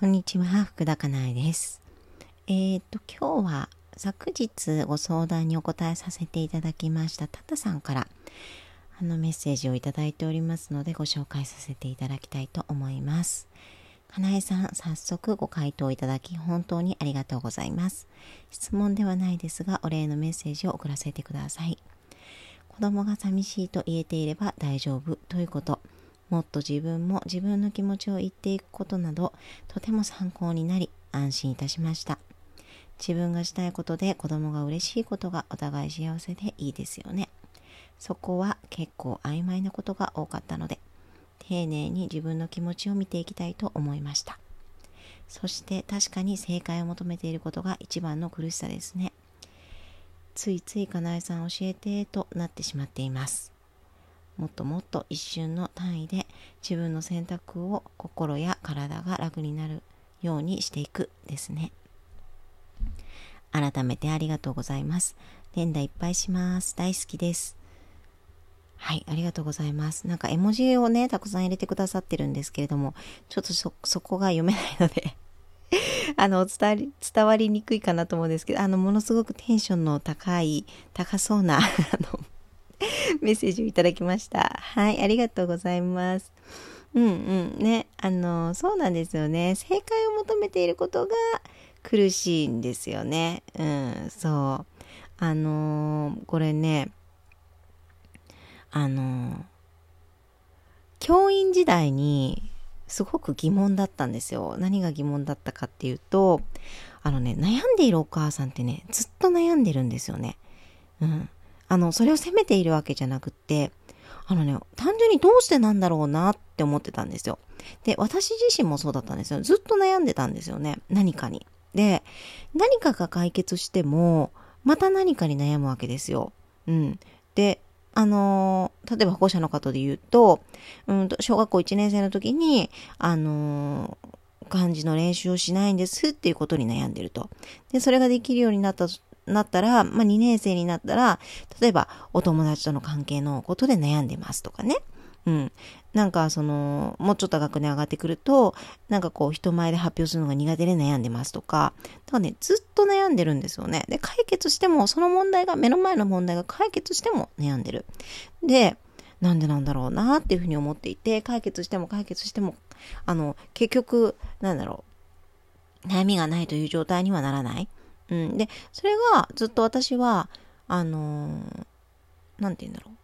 こんにちは、福田かなえです。えー、と、今日は昨日ご相談にお答えさせていただきましたタタさんからあのメッセージをいただいておりますのでご紹介させていただきたいと思います。かなえさん、早速ご回答いただき本当にありがとうございます。質問ではないですが、お礼のメッセージを送らせてください。子供が寂しいと言えていれば大丈夫ということ。もっと自分も自分の気持ちを言っていくことなどとても参考になり安心いたしました。自分がしたいことで子供が嬉しいことがお互い幸せでいいですよね。そこは結構曖昧なことが多かったので丁寧に自分の気持ちを見ていきたいと思いました。そして確かに正解を求めていることが一番の苦しさですね。ついついかなえさん教えてとなってしまっています。もっともっと一瞬の単位で自分の選択を心や体が楽になるようにしていくですね。改めてありがとうございます。連打いっぱいします。大好きです。はい、ありがとうございます。なんか絵文字をね、たくさん入れてくださってるんですけれども、ちょっとそ、そこが読めないので あの、伝わり、伝わりにくいかなと思うんですけど、あの、ものすごくテンションの高い、高そうな、あの、メッセージをいただきました。はい、ありがとうございます。うんうん。ね、あの、そうなんですよね。正解を求めていることが苦しいんですよね。うん、そう。あのこれね、あの教員時代にすごく疑問だったんですよ。何が疑問だったかっていうと、あのね、悩んでいるお母さんってね、ずっと悩んでるんですよね。うん。あの、それを責めているわけじゃなくって、あのね、単純にどうしてなんだろうなって思ってたんですよ。で、私自身もそうだったんですよ。ずっと悩んでたんですよね。何かに。で、何かが解決しても、また何かに悩むわけですよ。うん。で、あのー例えば保護者の方で言うと、うん、小学校1年生の時に、あのー漢字の練習をしないんですっていうことに悩んでると。で、それができるようになったなったら、まあ、2年生になったら、例えば、お友達との関係のことで悩んでますとかね。うん。なんか、その、もうちょっと学年上がってくると、なんかこう、人前で発表するのが苦手で悩んでますとか、だからね、ずっと悩んでるんですよね。で、解決しても、その問題が、目の前の問題が解決しても悩んでる。で、なんでなんだろうなっていうふうに思っていて、解決しても解決しても、あの、結局、なんだろう、悩みがないという状態にはならない。うん。で、それがずっと私は、あのーなんて言うんだろう。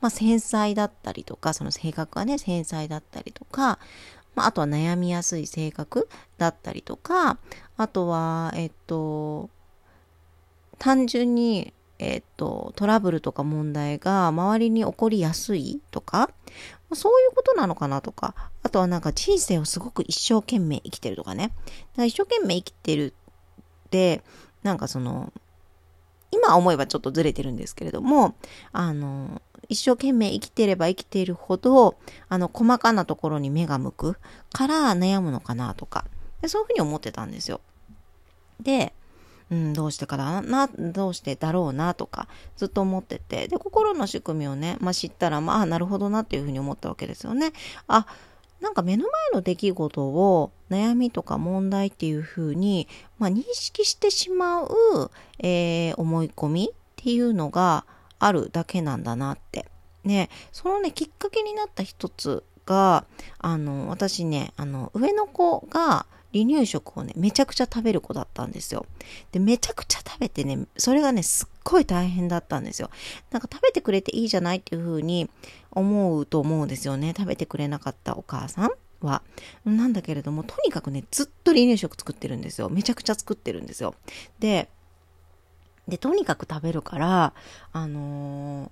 まあ、繊細だったりとか、その性格がね、繊細だったりとか、まあ、あとは悩みやすい性格だったりとか、あとは、えっと、単純に、えっと、トラブルとか問題が周りに起こりやすいとか、そういうことなのかなとか、あとはなんか人生をすごく一生懸命生きてるとかね。だから一生懸命生きてるって、なんかその、今思えばちょっとずれてるんですけれども、あの、一生懸命生きてれば生きているほど、あの、細かなところに目が向くから悩むのかなとか、でそういうふうに思ってたんですよ。で、うん、どうしてかだな、どうしてだろうなとか、ずっと思ってて、で、心の仕組みをね、まあ、知ったら、まあ、なるほどなっていうふうに思ったわけですよね。あ、なんか目の前の出来事を悩みとか問題っていうふうに、まあ、認識してしまう、えー思い込みっていうのがあるだけなんだなって。ね、そのね、きっかけになった一つが、あの、私ね、あの、上の子が離乳食をね、めちゃくちゃ食べる子だったんですよ。で、めちゃくちゃ食べてね、それがね、すっごい大変だったんですよ。なんか食べてくれていいじゃないっていうふうに思うと思うんですよね。食べてくれなかったお母さんは。なんだけれども、とにかくね、ずっと離乳食作ってるんですよ。めちゃくちゃ作ってるんですよ。で、で、とにかく食べるから、あのー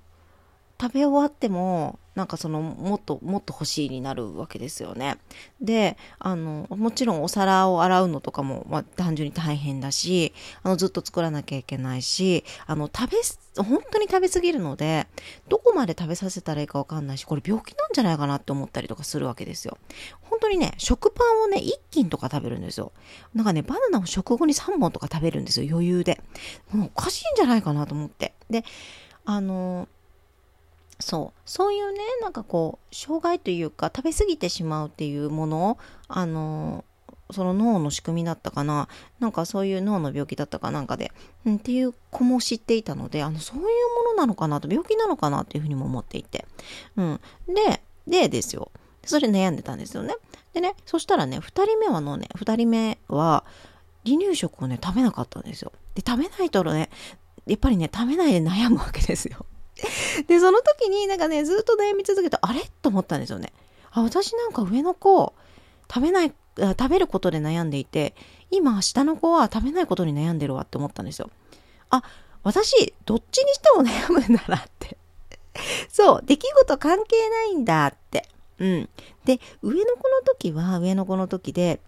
食べ終わっても、なんかその、もっともっと欲しいになるわけですよね。で、あの、もちろんお皿を洗うのとかも、まあ、単純に大変だし、あの、ずっと作らなきゃいけないし、あの、食べ、本当に食べ過ぎるので、どこまで食べさせたらいいかわかんないし、これ病気なんじゃないかなって思ったりとかするわけですよ。本当にね、食パンをね、一斤とか食べるんですよ。なんかね、バナナを食後に3本とか食べるんですよ、余裕で。もうおかしいんじゃないかなと思って。で、あの、そう。そういうね、なんかこう、障害というか、食べ過ぎてしまうっていうものを、あの、その脳の仕組みだったかな。なんかそういう脳の病気だったかなんかで、うん、っていう子も知っていたのであのそういうものなのかなと病気なのかなっていうふうにも思っていて、うん、ででですよ。それ悩んでたんですよね。でねそしたらね2人目はのね2人目は離乳食をね食べなかったんですよ。で食べないとねやっぱりね食べないで悩むわけですよ。でその時になんかねずっと悩み続けてあれ？と思ったんですよねあ私なんか上の子食べない食べることで悩んでいて、今、下の子は食べないことに悩んでるわって思ったんですよ。あ、私、どっちにしても悩むんだなって。そう、出来事関係ないんだって。うん。で、上の子の時は、上の子の時で、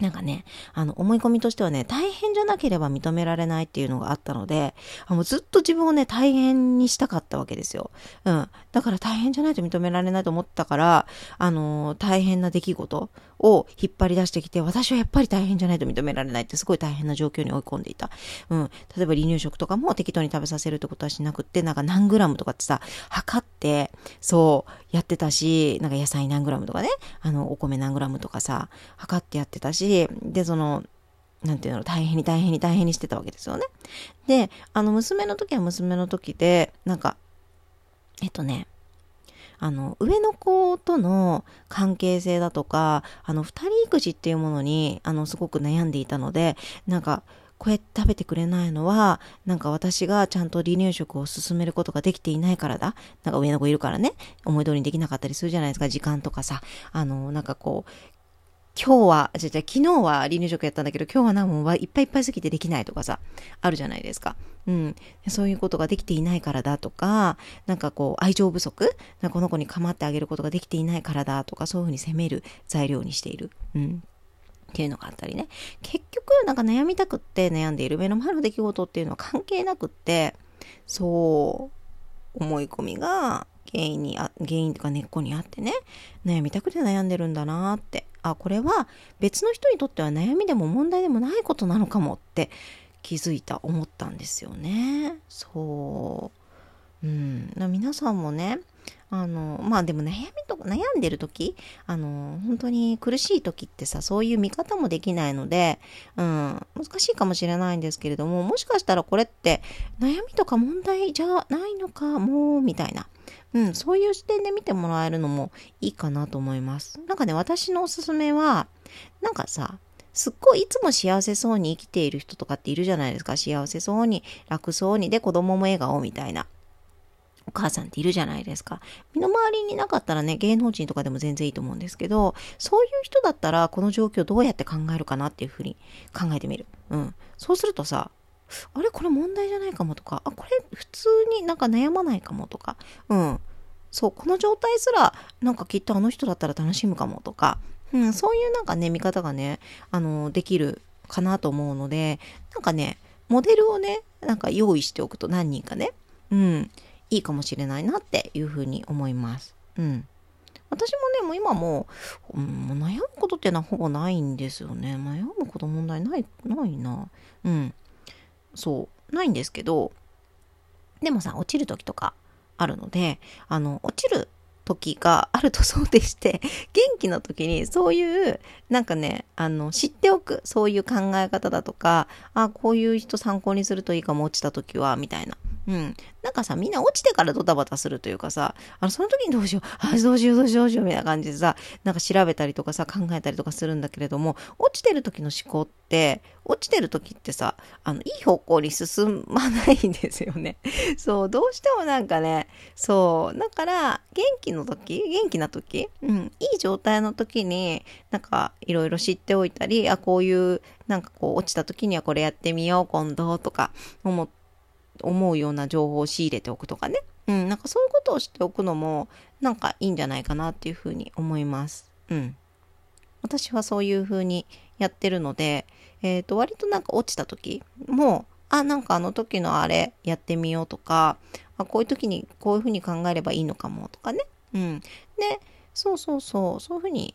なんかね、あの、思い込みとしてはね、大変じゃなければ認められないっていうのがあったので、あのずっと自分をね、大変にしたかったわけですよ。うん。だから大変じゃないと認められないと思ったから、あのー、大変な出来事を引っ張り出してきて、私はやっぱり大変じゃないと認められないってすごい大変な状況に追い込んでいた。うん。例えば離乳食とかも適当に食べさせるってことはしなくって、なんか何グラムとかってさ、測って、そう、やってたし、なんか野菜何グラムとかね、あの、お米何グラムとかさ、測ってやってたし、で、その、なんていうの、大変に大変に大変にしてたわけですよね。で、あの、娘の時は娘の時で、なんか、えっとね、あの、上の子との関係性だとか、あの、二人育児っていうものに、あの、すごく悩んでいたので、なんか、こうやって食べてくれないのは、なんか私がちゃんと離乳食を進めることができていないからだ。なんか上の子いるからね、思い通りにできなかったりするじゃないですか、時間とかさ。あの、なんかこう、今日は、じゃじゃ昨日は離乳食やったんだけど、今日はなんもいっぱいいっぱいすぎてできないとかさ、あるじゃないですか。うん。そういうことができていないからだとか、なんかこう、愛情不足？この子に構ってあげることができていないからだとか、そういうふうに責める材料にしている。うん。っていうのがあったりね。結局、なんか悩みたくって悩んでいる目の前の出来事っていうのは関係なくって、そう、思い込みが原因にあ、原因とか根っこにあってね、悩みたくて悩んでるんだなって。あ、これは別の人にとっては悩みでも問題でもないことなのかもって気づいた、思ったんですよね。そう。うん。皆さんもね、あの、まあでも悩みとか、悩んでる時、あの、本当に苦しい時ってさ、そういう見方もできないので、うん、難しいかもしれないんですけれども、もしかしたらこれって悩みとか問題じゃないのかも、みたいな。うん、そういう視点で見てもらえるのもいいかなと思います。なんかね、私のおすすめは、なんかさ、すっごいいつも幸せそうに生きている人とかっているじゃないですか。幸せそうに、楽そうに、で子供も笑顔みたいな。お母さんっているじゃないですか。身の回りになかったらね、芸能人とかでも全然いいと思うんですけど、そういう人だったら、この状況どうやって考えるかなっていうふうに考えてみる。うん。そうするとさ、あれ？これ問題じゃないかもとか、あ、これ普通になんか悩まないかもとか、うん。そう、この状態すら、なんかきっとあの人だったら楽しむかもとか、うん、そういうなんかね、見方がね、あの、できるかなと思うので、なんかね、モデルをね、なんか用意しておくと何人かね、うん、いいかもしれないなっていうふうに思います。うん。私もね、もう今もう、う、悩むことっていうのはほぼないんですよね。悩むこと問題ない、ないな。うん。そう、ないんですけど、でもさ、落ちる時とかあるので、あの、落ちる時があると想定して、元気な時にそういう、なんかね、あの、知っておく、そういう考え方だとか、あ、こういう人参考にするといいかも落ちた時は、みたいな。うん。なんかさ、みんな落ちてからドタバタするというかさ、あの、その時にどうしよう、あ、どうしよう、どうしよう、どうしよう、みたいな感じでさ、なんか調べたりとかさ、考えたりとかするんだけれども、落ちてる時の思考って、落ちてる時ってさ、あの、いい方向に進まないんですよね。そう、どうしてもなんかね、そう、だから、元気の時、元気な時、うん、いい状態の時に、なんか、いろいろ知っておいたり、あ、こういう、なんかこう、落ちた時にはこれやってみよう、今度、とか、思って、思うような情報を仕入れておくとかね。うん、なんかそういうことをしておくのも、なんかいいんじゃないかなっていうふうに思います。うん。私はそういうふうにやってるので、えっ、ー、と、割となんか落ちた時も、あ、なんかあの時のあれやってみようとか、あこういう時にこういうふうに考えればいいのかもとかね。うん。で、そうそうそう、そういうふうに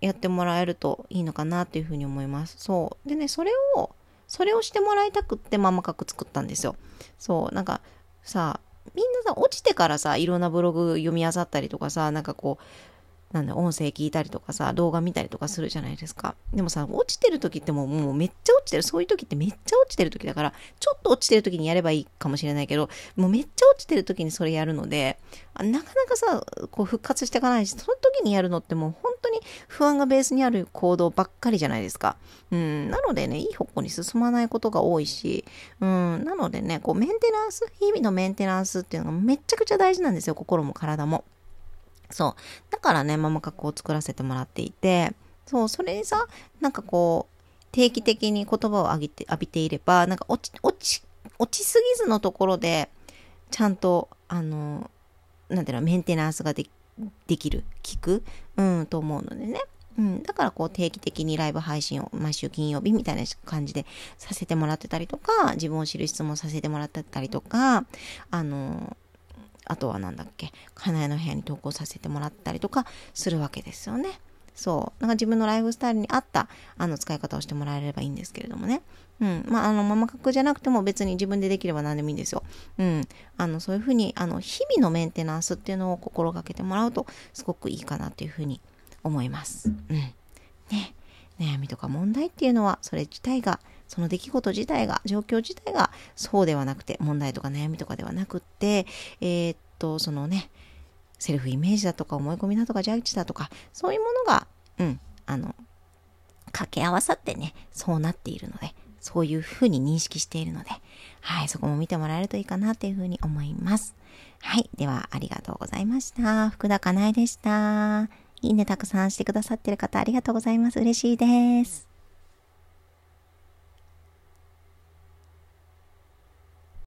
やってもらえるといいのかなっていうふうに思います。そう。でね、それをそれをしてもらいたくってママ角作ったんですよ。そう、なんかさ、みんなさ、落ちてからさ、いろんなブログ読み漁ったりとかさ、なんかこう、なんだ、音声聞いたりとかさ、動画見たりとかするじゃないですか。でもさ、落ちてる時ってもうもうめっちゃ落ちてる。そういう時ってめっちゃ落ちてる時だから、ちょっと落ちてる時にやればいいかもしれないけど、もうめっちゃ落ちてる時にそれやるので、なかなかさ、こう復活していかないし、その時にやるのってもう本当に不安がベースにある行動ばっかりじゃないですか。うん、なのでね、いい方向に進まないことが多いし、うん、なのでね、こうメンテナンス、日々のメンテナンスっていうのがめちゃくちゃ大事なんですよ、心も体も。そう。だからね、ママ格を作らせてもらっていて、そう、それにさ、なんかこう、定期的に言葉を浴びて浴びていれば、なんか落ち、落ち、落ちすぎずのところで、ちゃんと、あの、なんていうの、メンテナンスができできる、聞く、うん、と思うのでね。うん、だからこう定期的にライブ配信を毎週金曜日みたいな感じでさせてもらってたりとか、自分を知る質問させてもらってたりとか、あの、あとは何だっけ、金井の部屋に投稿させてもらったりとかするわけですよね。そう。なんか自分のライフスタイルに合ったあの使い方をしてもらえればいいんですけれどもね。うん。まあ、あの、ママ角じゃなくても別に自分でできれば何でもいいんですよ。うん。あの、そういうふうに、あの、日々のメンテナンスっていうのを心がけてもらうと、すごくいいかなっていうふうに思います。うん。ね。悩みとか問題っていうのは、それ自体が、その出来事自体が、状況自体がそうではなくて、問題とか悩みとかではなくって、えー、っと、そのね、セルフイメージだとか思い込みだとかジャッジだとか、そういうものが、うん、あの、掛け合わさってね、そうなっているので、そういうふうに認識しているので、はい、そこも見てもらえるといいかなっていうふうに思います。はい、ではありがとうございました。福田かなえでした。いいねたくさんしてくださってる方ありがとうございます。嬉しいです。